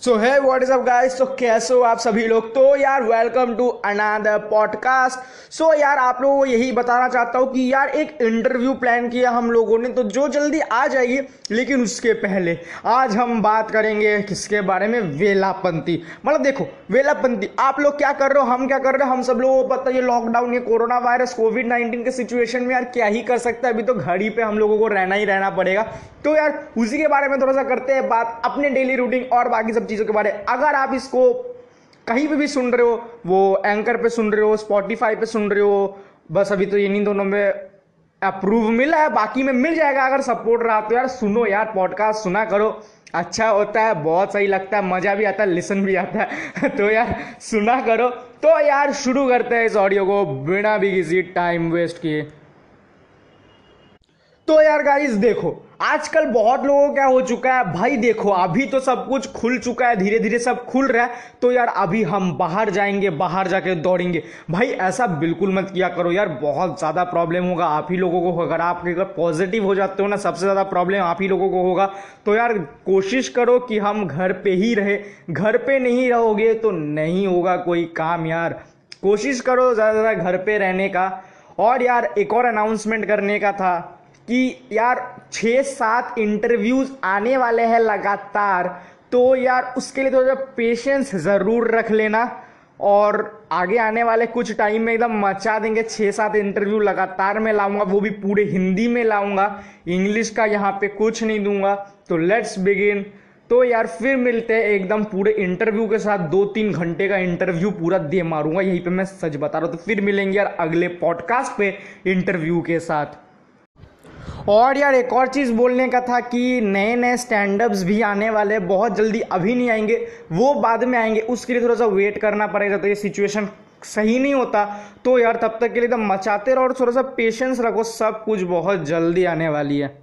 सो है what is up guys तो कैसे हो आप सभी लोग? तो यार welcome to another podcast so यार, आप लोगों को यही बताना चाहता हूँ कि यार, एक इंटरव्यू प्लान किया हम लोगों ने तो जो जल्दी आ जाएगी, लेकिन उसके पहले आज हम बात करेंगे किसके बारे में? वेलापंथी। मतलब देखो, वेलापंथी, आप लोग क्या कर रहे हो, हम क्या कर रहे हो? हम सब लोगों को पता है लॉकडाउन ये कोरोना वायरस कोविड नाइन्टीन के सिचुएशन में यार क्या ही कर सकता है? अभी तो घर ही पे हम लोगों को रहना ही रहना पड़ेगा। तो यार, उसी के बारे में थोड़ा सा करते हैं बात, अपने डेली रूटीन और बाकी सब चीज़ों के बारे में। अगर आप इसको कहीं पे भी सुन रहे हो, वो एंकर पे सुन रहे हो स्पॉटिफाई पे सुन रहे हो, बस अभी तो इन्हीं दोनों में अप्रूव मिला है, बाकी में मिल जाएगा। अगर सपोर्ट रहा तो यार सुनो यार पॉडकास्ट सुना करो। अच्छा होता है, बहुत सही लगता है, मज़ा भी आता है लिसन भी आता है। तो यार सुना करो। तो यार शुरू करते हैं इस ऑडियो को बिना भी किसी टाइम वेस्ट किए तो यार गाइस देखो, आजकल बहुत लोगों क्या हो चुका है? भाई देखो, अभी तो सब कुछ खुल चुका है धीरे धीरे सब खुल रहा है। तो यार अभी हम बाहर जाएँगे, बाहर जाके दौड़ेंगे। भाई ऐसा बिल्कुल मत किया करो यार, बहुत ज़्यादा प्रॉब्लम होगा। आप ही लोगों को अगर आप अगर पॉजिटिव हो जाते हो ना, सबसे ज़्यादा प्रॉब्लम आप ही लोगों को होगा। तो यार कोशिश करो कि हम घर पे ही रहे। घर पे नहीं रहोगे तो नहीं होगा कोई काम यार। कोशिश करो ज़्यादा ज़्यादा घर पे रहने का। और यार एक और अनाउंसमेंट करने का था। कि यार छः सात इंटरव्यूज़ आने वाले हैं लगातार तो यार उसके लिए थोड़ा तो पेशेंस ज़रूर रख लेना। और आगे आने वाले कुछ टाइम में एकदम मचा देंगे छः सात इंटरव्यू लगातार मैं लाऊँगा, वो भी पूरे हिंदी में लाऊँगा इंग्लिश का यहाँ पे कुछ नहीं दूँगा। तो लेट्स बिगिन तो यार फिर मिलते हैं, एकदम पूरे इंटरव्यू के साथ दो तीन घंटे का इंटरव्यू पूरा दे मारूँगा, यहीं पे मैं सच बता रहा हूँ। तो फिर मिलेंगे यार अगले पॉडकास्ट पे इंटरव्यू के साथ। और यार, एक और चीज़ बोलने का था कि नए नए स्टैंडअप्स भी आने वाले बहुत जल्दी अभी नहीं आएँगे, वो बाद में आएँगे, उसके लिए थोड़ा सा वेट करना पड़ेगा तो ये सिचुएशन सही नहीं होता। तो यार, तब तक के लिए एकदम मचाते रहो और थोड़ा सा पेशेंस रखो, सब कुछ बहुत जल्दी आने वाली है।